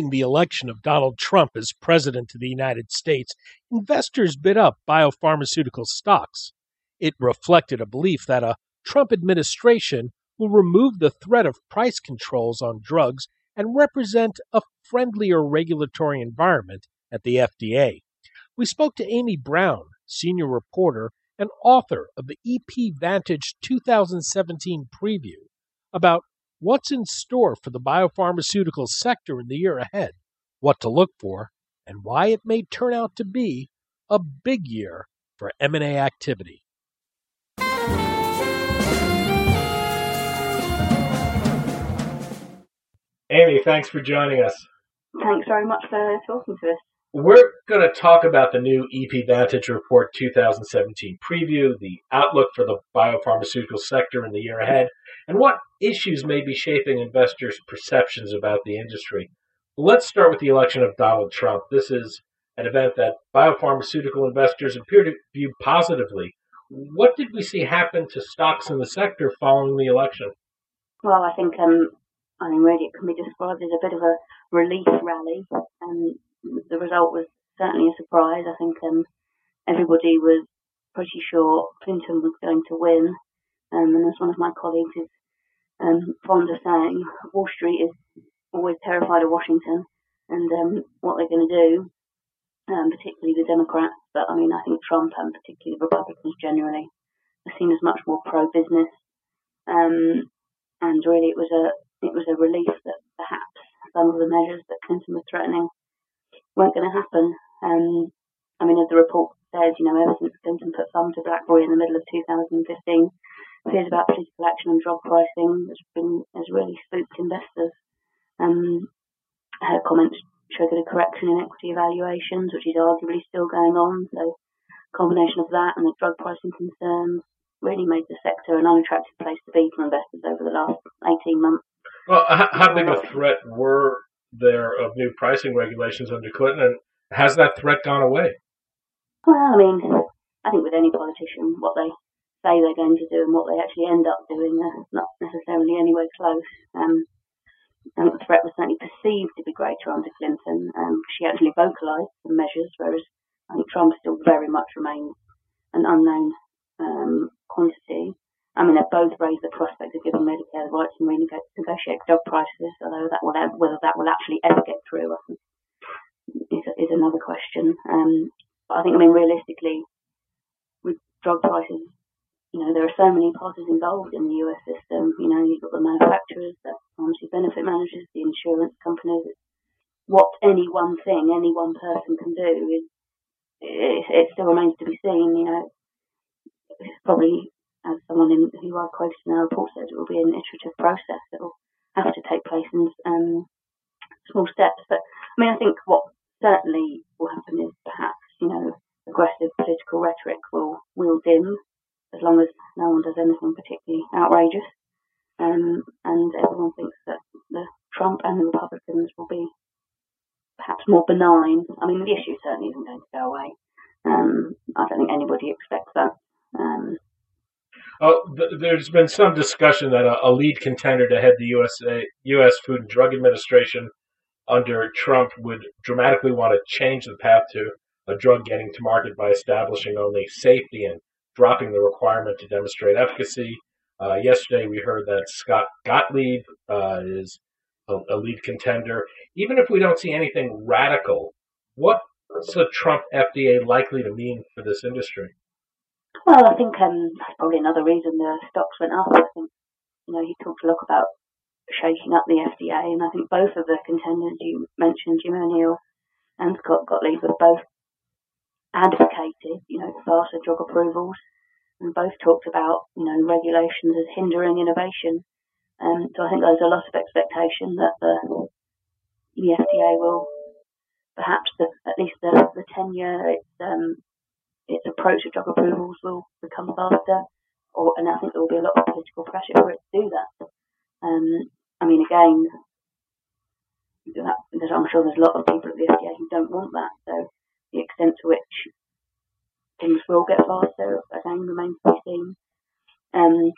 Following the election of Donald Trump as President of the United States, investors bid up biopharmaceutical stocks. It reflected a belief that a Trump administration will remove the threat of price controls on drugs and represent a friendlier regulatory environment at the FDA. We spoke to Amy Brown, senior reporter and author of the EP Vantage 2017 preview, about what's in store for the biopharmaceutical sector in the year ahead, what to look for, and why it may turn out to be a big year for M&A activity. Amy, thanks for joining us. Thanks very much for talking to us. We're going to talk about the new EP Vantage Report 2017 preview, the outlook for the biopharmaceutical sector in the year ahead, and what issues may be shaping investors' perceptions about the industry. Let's start with the election of Donald Trump. This is an event that biopharmaceutical investors appear to view positively. What did we see happen to stocks in the sector following the election? Well, I think, um, I mean, really, it can be described as a bit of a relief rally. Um, the result was certainly a surprise. I think um, everybody was pretty sure Clinton was going to win. Um, and as one of my colleagues is um, fond of saying, Wall Street is always terrified of Washington and um, what they're going to do, um, particularly the Democrats. But I mean, I think Trump and particularly the Republicans generally are seen as much more pro-business. Um, and really, it was a it was a relief that perhaps some of the measures that Clinton was threatening weren't going to happen. Um, I mean, as the report says, you know, ever since Clinton put thumb to BlackBerry in the middle of 2015, fears about political action and drug pricing has been has really spooked investors. Um, her comments triggered a correction in equity evaluations, which is arguably still going on. So, a combination of that and the drug pricing concerns really made the sector an unattractive place to be for investors over the last 18 months. Well, how big a threat were there of new pricing regulations under Clinton, and has that threat gone away? Well, I mean, I think with any politician, what they say they're going to do and what they actually end up doing are not necessarily anywhere close. Um, think the threat was certainly perceived to be greater under Clinton. Um, she actually vocalised some measures, whereas I think Trump still very much remains an unknown um, quantity. I mean, they've both raised the prospect of giving Medicare the right to renegotiate drug prices, although that will whether that will actually ever get through, is, is another question. Um, but I think, I mean, realistically, with drug prices you know, there are so many parties involved in the US system. You know, you've got the manufacturers, the pharmacy benefit managers, the insurance companies. What any one thing, any one person can do is, it, it still remains to be seen. You know, probably, as someone in, who I quoted in our report said, it will be an iterative process that will have to take place in um, small steps. But I mean, I think what certainly will happen is perhaps, you know, aggressive political rhetoric will will dim as long as no one does anything particularly outrageous. Um, and everyone thinks that the Trump and the Republicans will be perhaps more benign. I mean, the issue certainly isn't going to go away. Um, I don't think anybody expects that. Oh, th- there's been some discussion that a, a, lead contender to head the USA, U.S. Food and Drug Administration under Trump would dramatically want to change the path to a drug getting to market by establishing only safety and dropping the requirement to demonstrate efficacy. Uh, yesterday, we heard that Scott Gottlieb uh, is a, a, lead contender. Even if we don't see anything radical, what's the Trump FDA likely to mean for this industry? Well, I think um, that's probably another reason the stocks went up. I think you know he talked a lot about shaking up the FDA, and I think both of the contenders you mentioned, Jim O'Neill and Scott Gottlieb, have both advocated, you know, faster drug approvals, and both talked about, you know, regulations as hindering innovation. Um, so I think there's a lot of expectation that the, the FDA will, perhaps the, at least the, the tenure, its, um, its approach to drug approvals will become faster, or, and I think there will be a lot of political pressure for it to do that. Um, I mean, again, that, I'm sure there's a lot of people at the FDA who don't want that. So the extent to which things will get faster, again, remains to be seen. Um,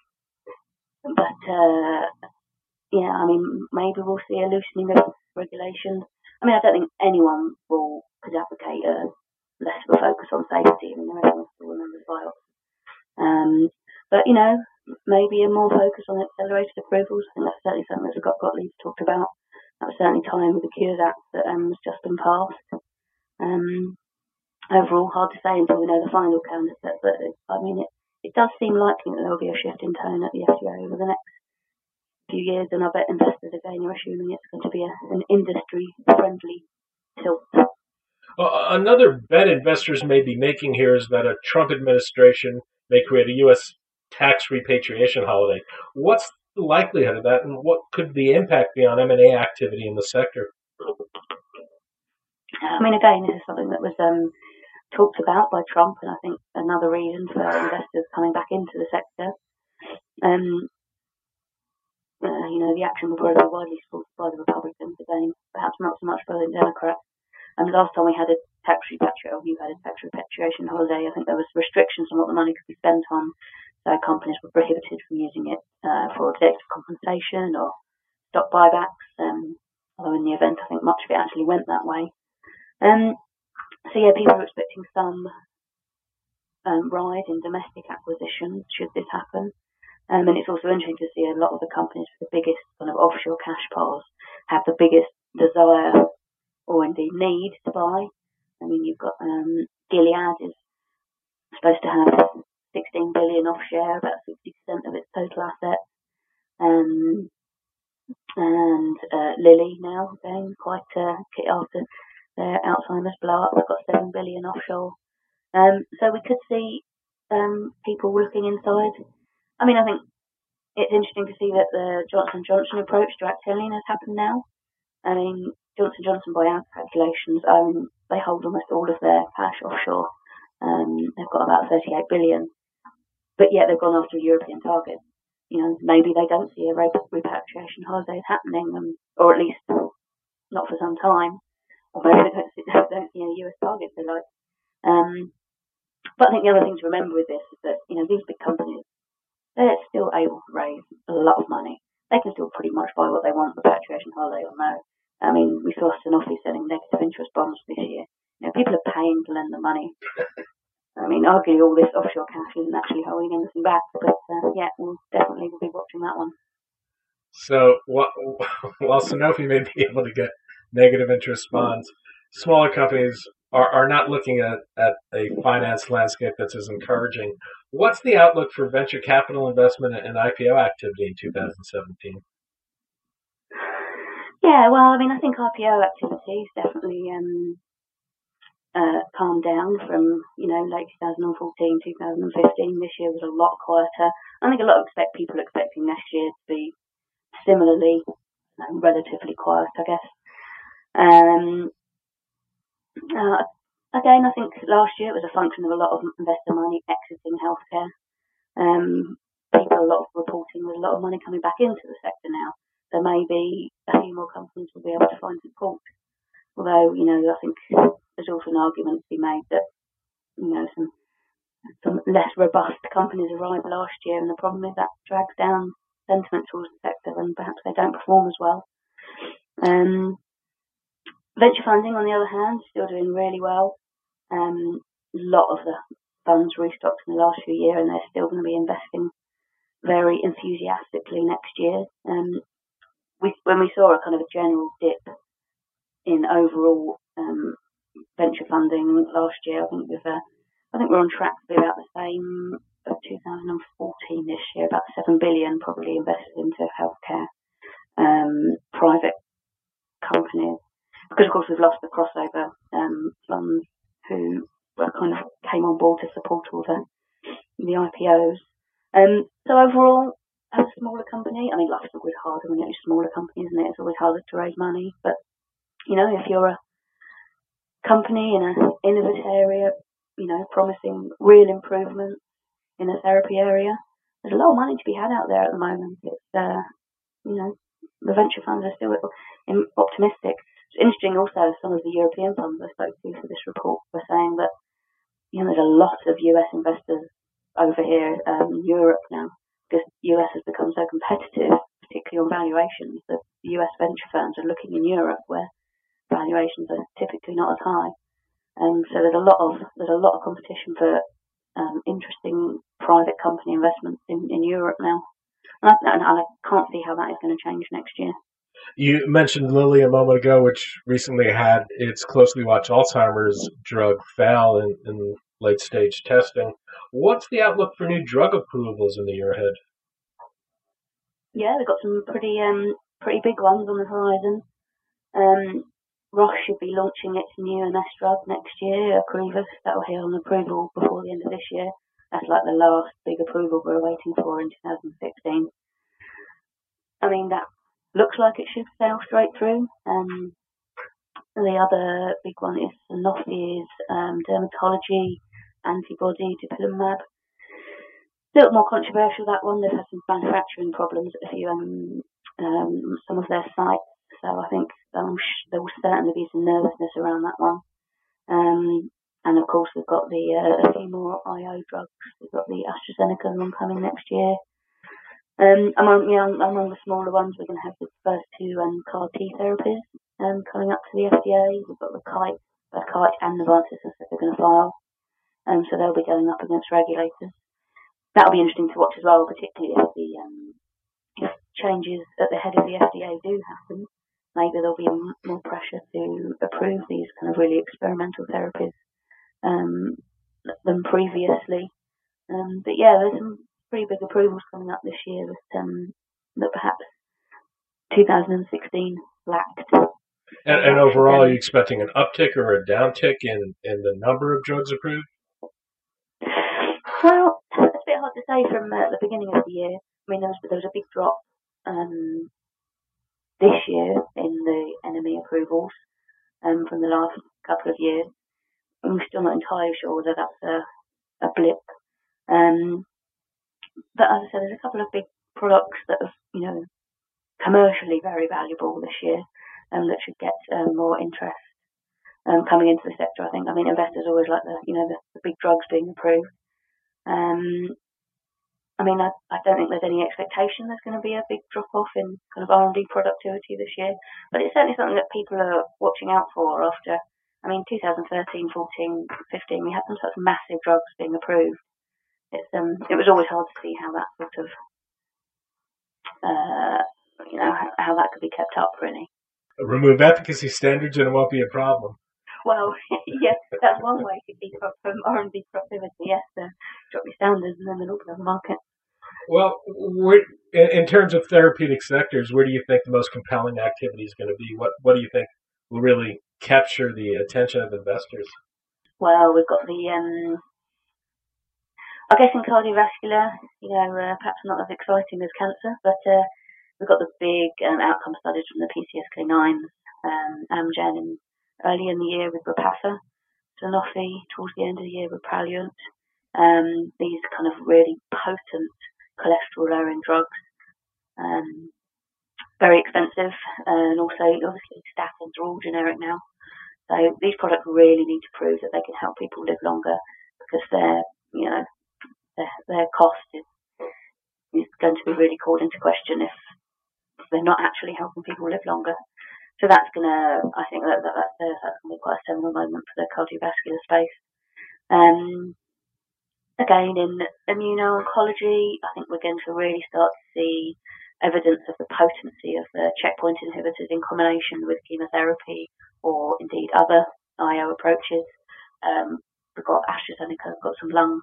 but uh, yeah, I mean, maybe we'll see a loosening of regulations. I mean, I don't think anyone will could advocate a less of a focus on safety. I mean, everyone still remembers. Um, but you know, maybe a more focus on accelerated approvals. I think that's certainly something that Scott Gottlieb talked about. That was certainly time with the Cures Act that um, has just been passed. Um, overall, hard to say until we know the final candidate, but I mean, it, it does seem likely that there will be a shift in tone at the FDA over the next few years, and I bet investors again are assuming it's going to be a, an industry-friendly tilt. Well, another bet investors may be making here is that a Trump administration may create a U.S. tax repatriation holiday. What's the likelihood of that, and what could the impact be on M&A activity in the sector? I mean, again, this is something that was um, talked about by Trump, and I think another reason for investors coming back into the sector. Um, uh, you know, the action will probably be widely supported by the Republicans again, perhaps not so much by the Democrats. And last time we had a tax repatriation, you had a tax repatriation holiday, I think there was restrictions on what the money could be spent on. So companies were prohibited from using it uh, for executive compensation or stock buybacks. Um, although in the event, I think much of it actually went that way. Um, so yeah, people are expecting some um, rise in domestic acquisitions should this happen. Um, and it's also interesting to see a lot of the companies with the biggest kind of offshore cash piles have the biggest desire or indeed need to buy. I mean, you've got um, Gilead is supposed to have 16 billion offshore, about 60% of its total assets. Um, and uh, Lilly now going quite uh, after their Alzheimer's blow up. They've got seven billion offshore. Um, so we could see um, people looking inside. I mean, I think it's interesting to see that the Johnson Johnson approach to Actelion has happened now. I mean, Johnson Johnson, by our calculations, own they hold almost all of their cash offshore. Um, they've got about 38 billion, but yet they've gone after a European target. You know, maybe they don't see a repatriation holiday happening, um, or at least not for some time although they don't, don't see any US targets they like. Um, but I think the other thing to remember with this is that, you know, these big companies, they're still able to raise a lot of money. They can still pretty much buy what they want, repatriation holiday or no. I mean, we saw Sanofi selling negative interest bonds this year. You know, people are paying to lend the money. I mean, arguably all this offshore cash isn't actually holding anything back, but uh, yeah, we'll definitely be watching that one. So while Sanofi may be able to get negative interest bonds. Smaller companies are, are not looking at, at a finance landscape that's as encouraging. What's the outlook for venture capital investment and IPO activity in 2017? Yeah, well, I mean, I think IPO activity is definitely um, uh, calmed down from, you know, late 2014, 2015. This year was a lot quieter. I think a lot of expect people expecting next year to be similarly um, relatively quiet, I guess. Um, uh, again, I think last year it was a function of a lot of investor money exiting healthcare. Um, people, a lot of reporting, there's a lot of money coming back into the sector now. So maybe a few more companies will be able to find support. Although, you know, I think there's also an argument to be made that, you know, some some less robust companies arrived last year, and the problem is that drags down sentiment towards the sector, and perhaps they don't perform as well. Um, Venture funding, on the other hand, is still doing really well. Um, a lot of the funds restocked in the last few years, and they're still going to be investing very enthusiastically next year. Um, we, when we saw a kind of a general dip in overall um, venture funding last year, I think with uh, I think we're on track to be about the same of 2014 this year, about seven billion probably invested into healthcare, um, private companies. Because of course we've lost the crossover um, funds who were kind of came on board to support all the the IPOs. Um, so overall, as a smaller company, I mean, life's always harder when you're smaller always harder to raise money. But, you know, if you're a company in an innovative area, you know, promising real improvement in a therapy area, there's a lot of money to be had out there at the moment. It's, uh, you know, the venture funds are still optimistic. It's interesting also, some of the European funds I spoke to for this report were saying that, you know, there's a lot of US investors over here um, in Europe now because US has become so competitive, particularly on valuations, that US venture firms are looking in Europe where valuations are typically not as high. And so there's a lot of there's a lot of competition for um, interesting private company investments in, in Europe now. And I, and I can't see how that is going to change next year. You mentioned Lilly a moment ago, which recently had its closely watched Alzheimer's drug fail in, in late stage testing. What's the outlook for new drug approvals in the year ahead? Yeah, we've got some pretty um pretty big ones on the horizon. Um, Roche should be launching its new MS drug next year, Ocrevus. That will hear on approval before the end of this year. That's like the last big approval we're waiting for in 2016. I mean, that looks like it should sail straight through. Um, the other big one is Sanofi's um, dermatology antibody dupilumab. A little more controversial that one. They've had some manufacturing problems at a few um, um, some of their sites, so I think um, there will certainly be some nervousness around that one. Um, and of course, we've got the uh, a few more IO drugs. We've got the AstraZeneca one coming next year. Um, among you know, among the smaller ones, we're going to have the first two um, CAR T therapies um, coming up to the FDA. We've got the Kite, the Kite and the Novartis that they're going to file. Um, so they'll be going up against regulators. That'll be interesting to watch as well, particularly if the um, if changes at the head of the FDA do happen. Maybe there'll be more pressure to approve these kind of really experimental therapies um, than previously. Um, but yeah, there's some pretty big approvals coming up this year that um, that perhaps 2016 lacked. And, and overall, are you expecting an uptick or a downtick in, in the number of drugs approved? Well, it's a bit hard to say from uh, the beginning of the year. I mean, there was, there was a big drop um, this year in the NME approvals um, from the last couple of years. We're still not entirely sure whether that's a, a blip. Um, but as I said, there's a couple of big products that have, you know, commercially very valuable this year and um, that should get um, more interest um, coming into the sector. I think. I mean, investors always like the, you know, the, the big drugs being approved. I mean, I, I don't think there's any expectation there's going to be a big drop off in kind of R&D productivity this year, but it's certainly something that people are watching out for after. I mean, 2013, 14, 15, we had some such massive drugs being approved. It's um, it was always hard to see how that sort of, uh, you know, how, how that could be kept up really. Remove efficacy standards and it won't be a problem. Well, yes, that's one way to keep up from R&D productivity. Yes, uh, drop your standards and then they'll open up the market. Well, in terms of therapeutic sectors, where do you think the most compelling activity is going to be? What What do you think will really capture the attention of investors? Well, we've got the, um, I guess in cardiovascular, you know, uh, perhaps not as exciting as cancer, but uh, we've got the big um, outcome studies from the PCSK9, um, Amgen, and early in the year with Repatha, Sanofi towards the end of the year with Praluent. Um, these kind of really potent cholesterol lowering drugs. Um, very expensive, and also obviously statins are all generic now. So these products really need to prove that they can help people live longer because their, you know, their, their cost is, is going to be really called into question if they're not actually helping people live longer. So that's gonna, I think that, that that's, that's gonna be quite a seminal moment for the cardiovascular space. Um, again, in immuno-oncology, I think we're going to really start to see evidence of the potency of the checkpoint inhibitors in combination with chemotherapy or indeed other IO approaches. Um, we've got AstraZeneca, we've got some lung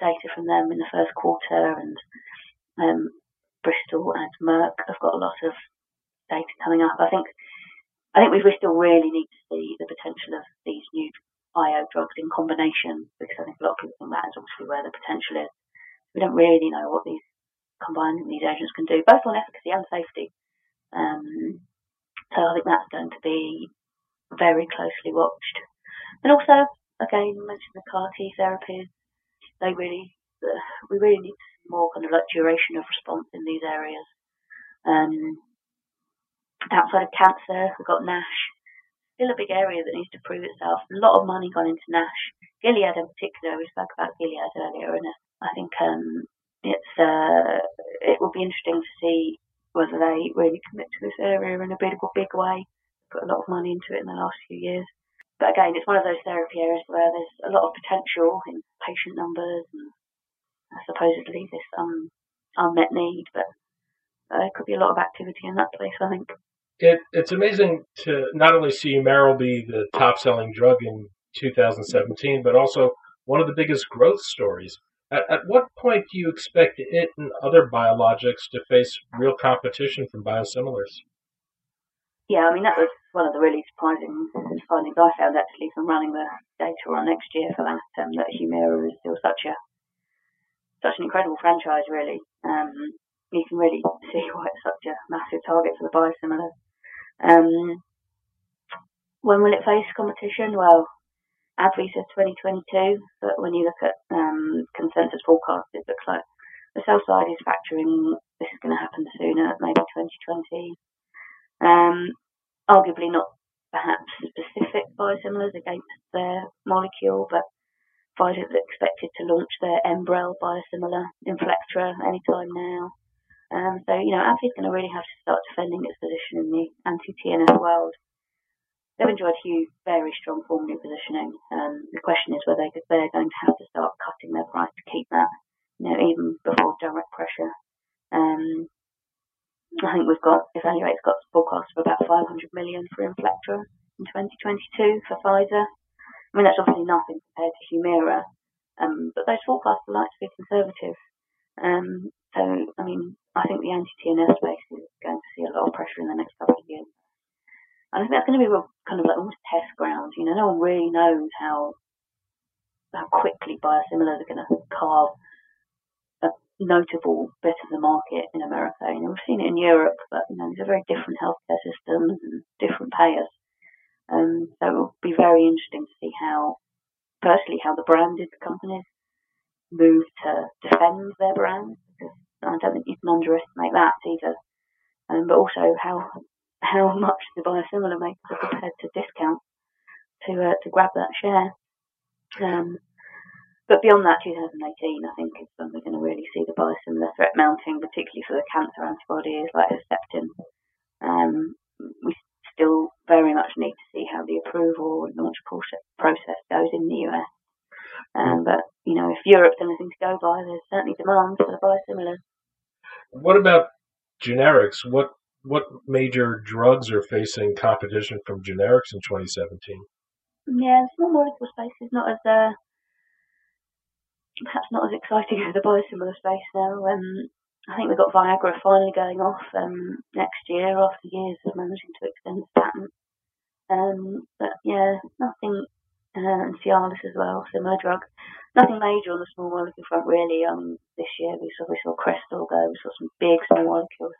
data from them in the first quarter, and um, Bristol and Merck have got a lot of data coming up. I think I think we still really need to see the potential of these new IO drugs in combination because I think a lot of people think that is obviously where the potential is. We don't really know what these combining these agents can do, both on efficacy and safety. Um, so I think that's going to be very closely watched. And also, again, you mentioned the CAR T therapies. They really, uh, we really need more kind of like duration of response in these areas. Um, outside of cancer, we've got NASH. Still a big area that needs to prove itself. A lot of money gone into NASH. Gilead in particular, we spoke about Gilead earlier, and I think um, it's uh, it will be interesting to see whether they really commit to this area in a big, big way. Put a lot of money into it in the last few years. But again, it's one of those therapy areas where there's a lot of potential in patient numbers and supposedly this um, unmet need, but uh, there could be a lot of activity in that place, I think. It, it's amazing to not only see Humira be the top selling drug in 2017, but also one of the biggest growth stories. At, at what point do you expect it and other biologics to face real competition from biosimilars? Yeah, I mean, that was one of the really surprising findings I found actually from running the data on next year for that, um, that Humira is still such a such an incredible franchise, really. Um, you can really see why it's such a massive target for the biosimilars. Um, when will it face competition? Well, AbbVie says 2022, but when you look at um, consensus forecasts, it looks like the sell side is factoring this is going to happen sooner, maybe 2020. Um, arguably not perhaps specific biosimilars against their molecule, but Pfizer is expected to launch their Enbrel biosimilar Inflectra anytime now. Um, so, you know, AbbVie's going to really have to start defending its position in the anti-TNF world. They've enjoyed huge, very strong formulary positioning. Um, the question is whether they're going to have to start cutting their price to keep that, you know, even before direct pressure. Um, I think we've got, Evaluate's got forecasts of about 500 million for Inflectra in 2022 for Pfizer. I mean, that's obviously nothing compared to Humira, um, but those forecasts are like to be conservative. Um, so, I mean, I think the anti-TNF space is going to see a lot of pressure in the next couple of years. And I think that's going to be a kind of like almost test ground. You know, no one really knows how how quickly biosimilars are going to carve a notable bit of the market in America. You know, we've seen it in Europe, but you know, these are very different healthcare systems and different payers. Um, so it will be very interesting to see how, firstly, how the branded companies move to defend their brands, I don't think you can underestimate that either. Um, but also how how much the biosimilar makers are prepared to discount to uh, to grab that share. Um, but beyond that, 2018, I think is when we're going to really see the biosimilar threat mounting, particularly for the cancer antibodies like Herceptin. Um, we still very much need to see how the approval and launch process goes in the US. Um, but you know, if Europe's anything to go by, there's certainly demand for the biosimilars. What about generics? What what major drugs are facing competition from generics in 2017? Yeah, the small molecule space is not as uh, perhaps not as exciting as the biosimilar space now. Um, I think we've got Viagra finally going off um, next year after years of managing to extend the patent. Um, but yeah, nothing, and Cialis as well, similar drug. Nothing major on the small molecule front really. Um, this year we saw we saw Crestor go, we saw some big small molecules.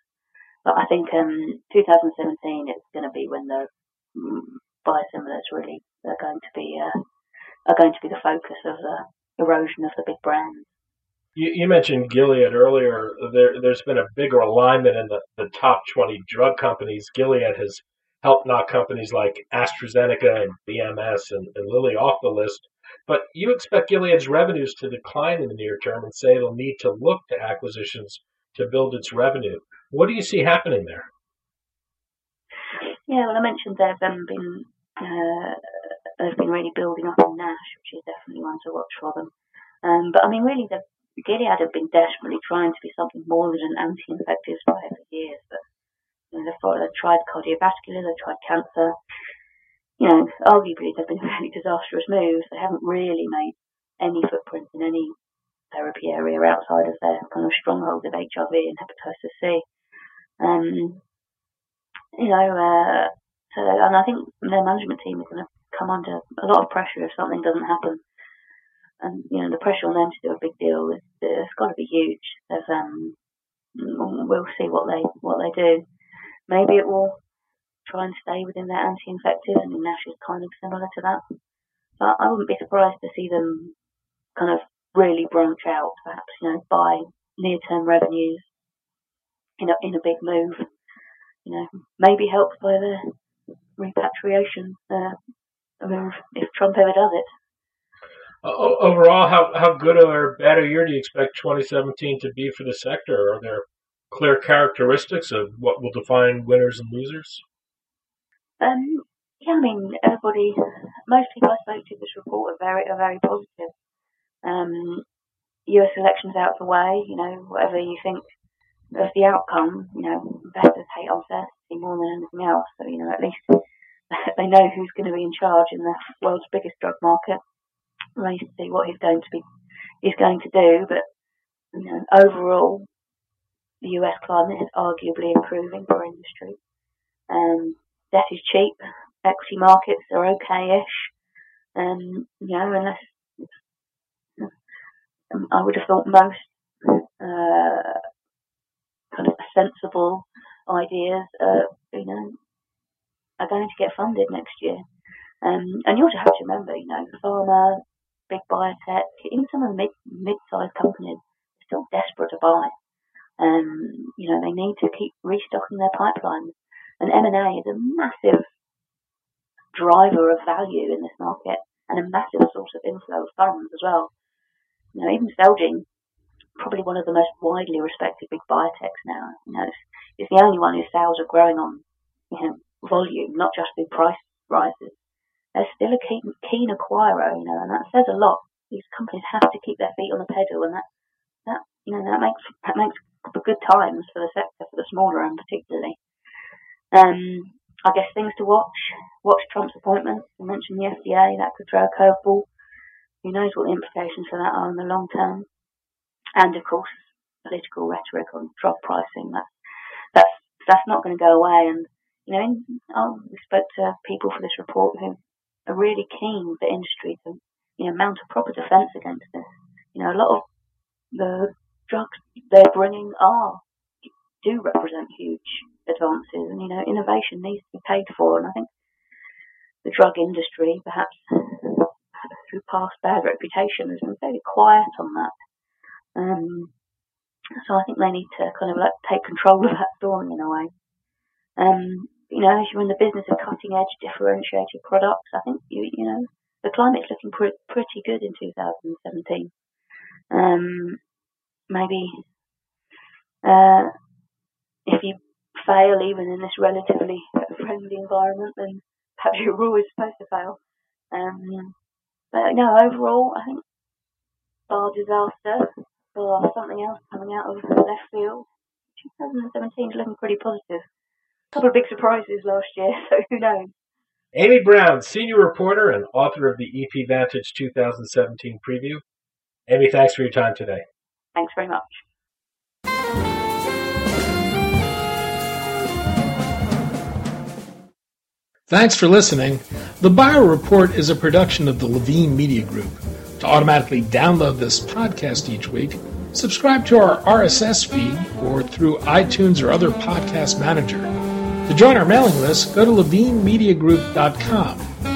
But I think um, 2017 it's going to be when the um, biosimilars really are going to be uh, are going to be the focus of the erosion of the big brands. You, you mentioned Gilead earlier. There, there's been a bigger alignment in the, the top 20 drug companies. Gilead has helped knock companies like AstraZeneca and BMS and, and Lilly off the list. But you expect Gilead's revenues to decline in the near term and say it'll need to look to acquisitions to build its revenue. What do you see happening there? Yeah, well, I mentioned they've um, been uh, they've been really building up on NASH, which is definitely one to watch for them. Um, but I mean, really, the Gilead have been desperately trying to be something more than an anti-infective for years. But they've, they've tried cardiovascular, they've tried cancer. You know, arguably they've been really disastrous moves. They haven't really made any footprint in any therapy area outside of their kind of stronghold of HIV and hepatitis C. Um, you know, uh, so, and I think their management team is going to come under a lot of pressure if something doesn't happen. And you know, the pressure on them to do a big deal is it's got to be huge. There's, um, we'll see what they what they do. Maybe it will try and stay within their anti-infective, and NASH is kind of similar to that. But I wouldn't be surprised to see them kind of really branch out, perhaps you know, buy near-term revenues in a in a big move. You know, maybe helped by the repatriation uh, move if Trump ever does it. Overall, how how good or bad a year do you expect 2017 to be for the sector? Are there clear characteristics of what will define winners and losers? Um, yeah, I mean, everybody, most people I spoke to this report are very are very positive. Um, U.S. elections out of the way, you know, whatever you think of the outcome, you know, investors hate uncertainty more than anything else. So, you know, at least they know who's going to be in charge in the world's biggest drug market. Wait to see what he's going to be, he's going to do. But, you know, overall, the US climate is arguably improving for industry. Um, debt is cheap. Equity markets are okay-ish. Um, you know, unless um, I would have thought most uh, kind of sensible ideas, uh, you know, are going to get funded next year. Um, and you also have to remember, you know, pharma, big biotech, even some of the mid, mid-sized companies are still desperate to buy. Um, you know, they need to keep restocking their pipelines. And M&A is a massive driver of value in this market and a massive source of inflow of funds as well. You know, even Celgene, probably one of the most widely respected big biotechs now. You know, it's, it's the only one whose sales are growing on, you know, volume, not just through price rises. They're still a keen, keen acquirer, you know, and that says a lot. These companies have to keep their feet on the pedal, and that, that, you know, that makes that makes good times for the sector, for the smaller end particularly. Um, I guess things to watch. Watch Trump's appointment. You mentioned the FDA, that could throw a curveball. Who knows what the implications for that are in the long term? And of course, political rhetoric on drug pricing. That's that's that's not going to go away. And you know, in, oh, we spoke to people for this report who are really keen for industry to you know mount a proper defence against this. You know, a lot of the drugs they're bringing are do represent huge advances, and you know, innovation needs to be paid for. And I think the drug industry, perhaps through past bad reputation, has been very quiet on that. Um, so I think they need to kind of like take control of that story in a way. Um, you know, as you're in the business of cutting edge, differentiated products, I think you you know the climate's looking pre- pretty good in 2017. Um, maybe uh, if you fail even in this relatively friendly environment, then perhaps you're always supposed to fail. Um, but no, overall, I think bar disaster or something else coming out of left field. 2017 is looking pretty positive. A couple of big surprises last year, so who knows? Amy Brown, senior reporter and author of the EP Vantage 2017 preview. Amy, thanks for your time today. Thanks very much. Thanks for listening. The Bio Report is a production of the Levine Media Group. To automatically download this podcast each week, subscribe to our RSS feed or through iTunes or other podcast manager. To join our mailing list, go to levinemediagroup.com.